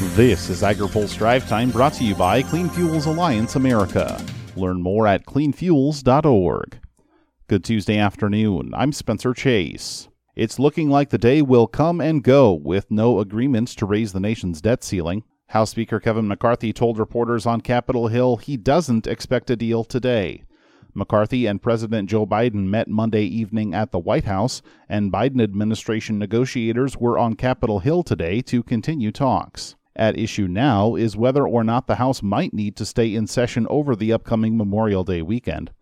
This is AgriPulse Drive Time brought to you by Clean Fuels Alliance America. Learn more at cleanfuels.org. Good Tuesday afternoon. I'm Spencer Chase. It's looking like the day will come and go with no agreements to raise the nation's debt ceiling. House Speaker Kevin McCarthy told reporters on Capitol Hill he doesn't expect a deal today. McCarthy and President Joe Biden met Monday evening at the White House, and Biden administration negotiators were on Capitol Hill today to continue talks. At issue now is whether or not the House might need to stay in session over the upcoming Memorial Day weekend.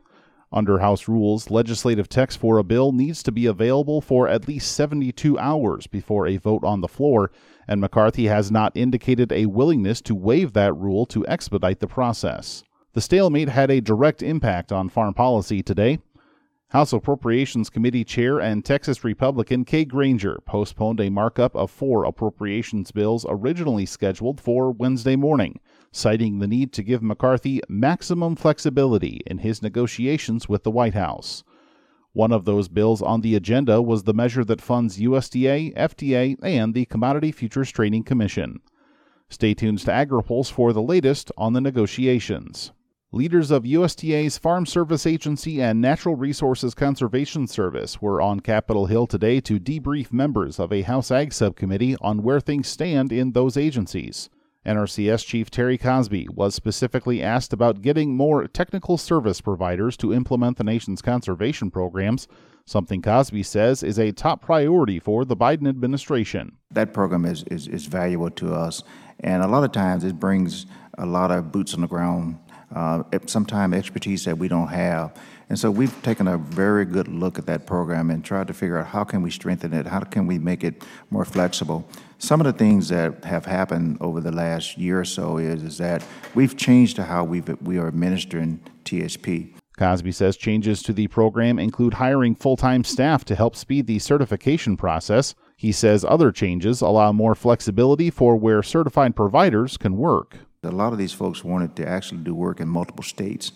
Under House rules, legislative text for a bill needs to be available for at least 72 hours before a vote on the floor, and McCarthy has not indicated a willingness to waive that rule to expedite the process. The stalemate had a direct impact on farm policy today. House Appropriations Committee Chair and Texas Republican Kay Granger postponed a markup of four appropriations bills originally scheduled for Wednesday morning, citing the need to give McCarthy maximum flexibility in his negotiations with the White House. One of those bills on the agenda was the measure that funds USDA, FDA, and the Commodity Futures Trading Commission. Stay tuned to AgriPulse for the latest on the negotiations. Leaders of USDA's Farm Service Agency and Natural Resources Conservation Service were on Capitol Hill today to debrief members of a House Ag Subcommittee on where things stand in those agencies. NRCS Chief Terry Cosby was specifically asked about getting more technical service providers to implement the nation's conservation programs, something Cosby says is a top priority for the Biden administration. That program is, is, is valuable to us, and a lot of times it brings a lot of boots on the ground uh, sometimes expertise that we don't have. And so we've taken a very good look at that program and tried to figure out how can we strengthen it, how can we make it more flexible. Some of the things that have happened over the last year or so is, is that we've changed how we we are administering TSP. Cosby says changes to the program include hiring full time staff to help speed the certification process. He says other changes allow more flexibility for where certified providers can work. A lot of these folks wanted to actually do work in multiple states,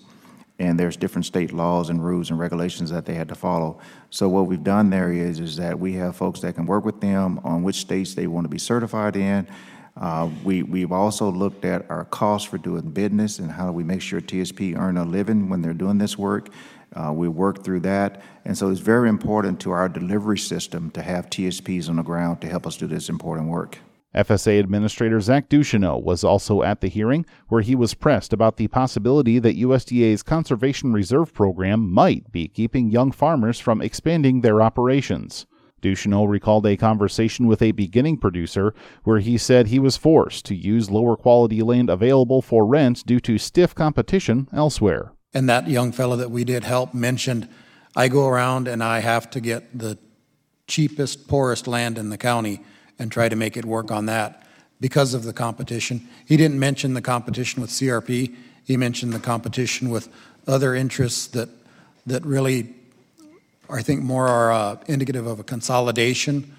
and there's different state laws and rules and regulations that they had to follow. So what we've done there is is that we have folks that can work with them on which states they want to be certified in. Uh, we, we've also looked at our costs for doing business and how do we make sure TSP earn a living when they're doing this work. Uh, we work through that. And so it's very important to our delivery system to have TSPs on the ground to help us do this important work. FSA Administrator Zach Ducheneaux was also at the hearing, where he was pressed about the possibility that USDA's Conservation Reserve Program might be keeping young farmers from expanding their operations. Ducheneaux recalled a conversation with a beginning producer where he said he was forced to use lower quality land available for rent due to stiff competition elsewhere. And that young fellow that we did help mentioned, I go around and I have to get the cheapest, poorest land in the county and try to make it work on that because of the competition. He didn't mention the competition with CRP. He mentioned the competition with other interests that that really, I think, more are uh, indicative of a consolidation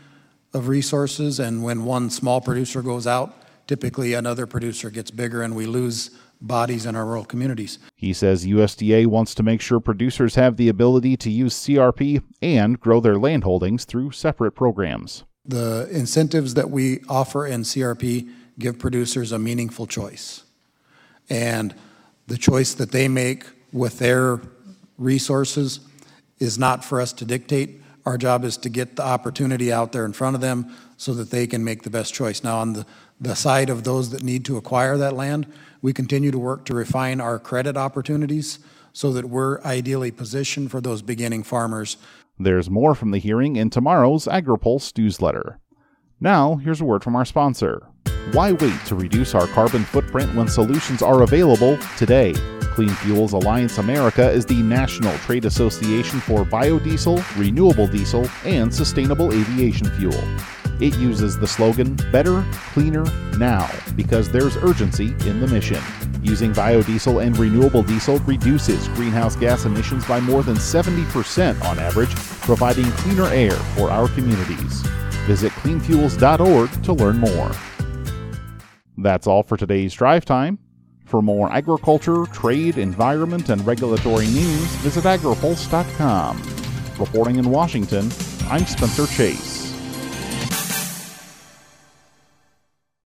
of resources. And when one small producer goes out, typically another producer gets bigger, and we lose bodies in our rural communities. He says USDA wants to make sure producers have the ability to use CRP and grow their land holdings through separate programs. The incentives that we offer in CRP give producers a meaningful choice. And the choice that they make with their resources is not for us to dictate. Our job is to get the opportunity out there in front of them so that they can make the best choice. Now, on the, the side of those that need to acquire that land, we continue to work to refine our credit opportunities so that we're ideally positioned for those beginning farmers there's more from the hearing in tomorrow's AgriPulse newsletter. Now, here's a word from our sponsor. Why wait to reduce our carbon footprint when solutions are available today? Clean Fuels Alliance America is the national trade association for biodiesel, renewable diesel, and sustainable aviation fuel. It uses the slogan Better, Cleaner, Now because there's urgency in the mission. Using biodiesel and renewable diesel reduces greenhouse gas emissions by more than 70% on average, providing cleaner air for our communities. Visit cleanfuels.org to learn more. That's all for today's drive time. For more agriculture, trade, environment, and regulatory news, visit agripulse.com. Reporting in Washington, I'm Spencer Chase.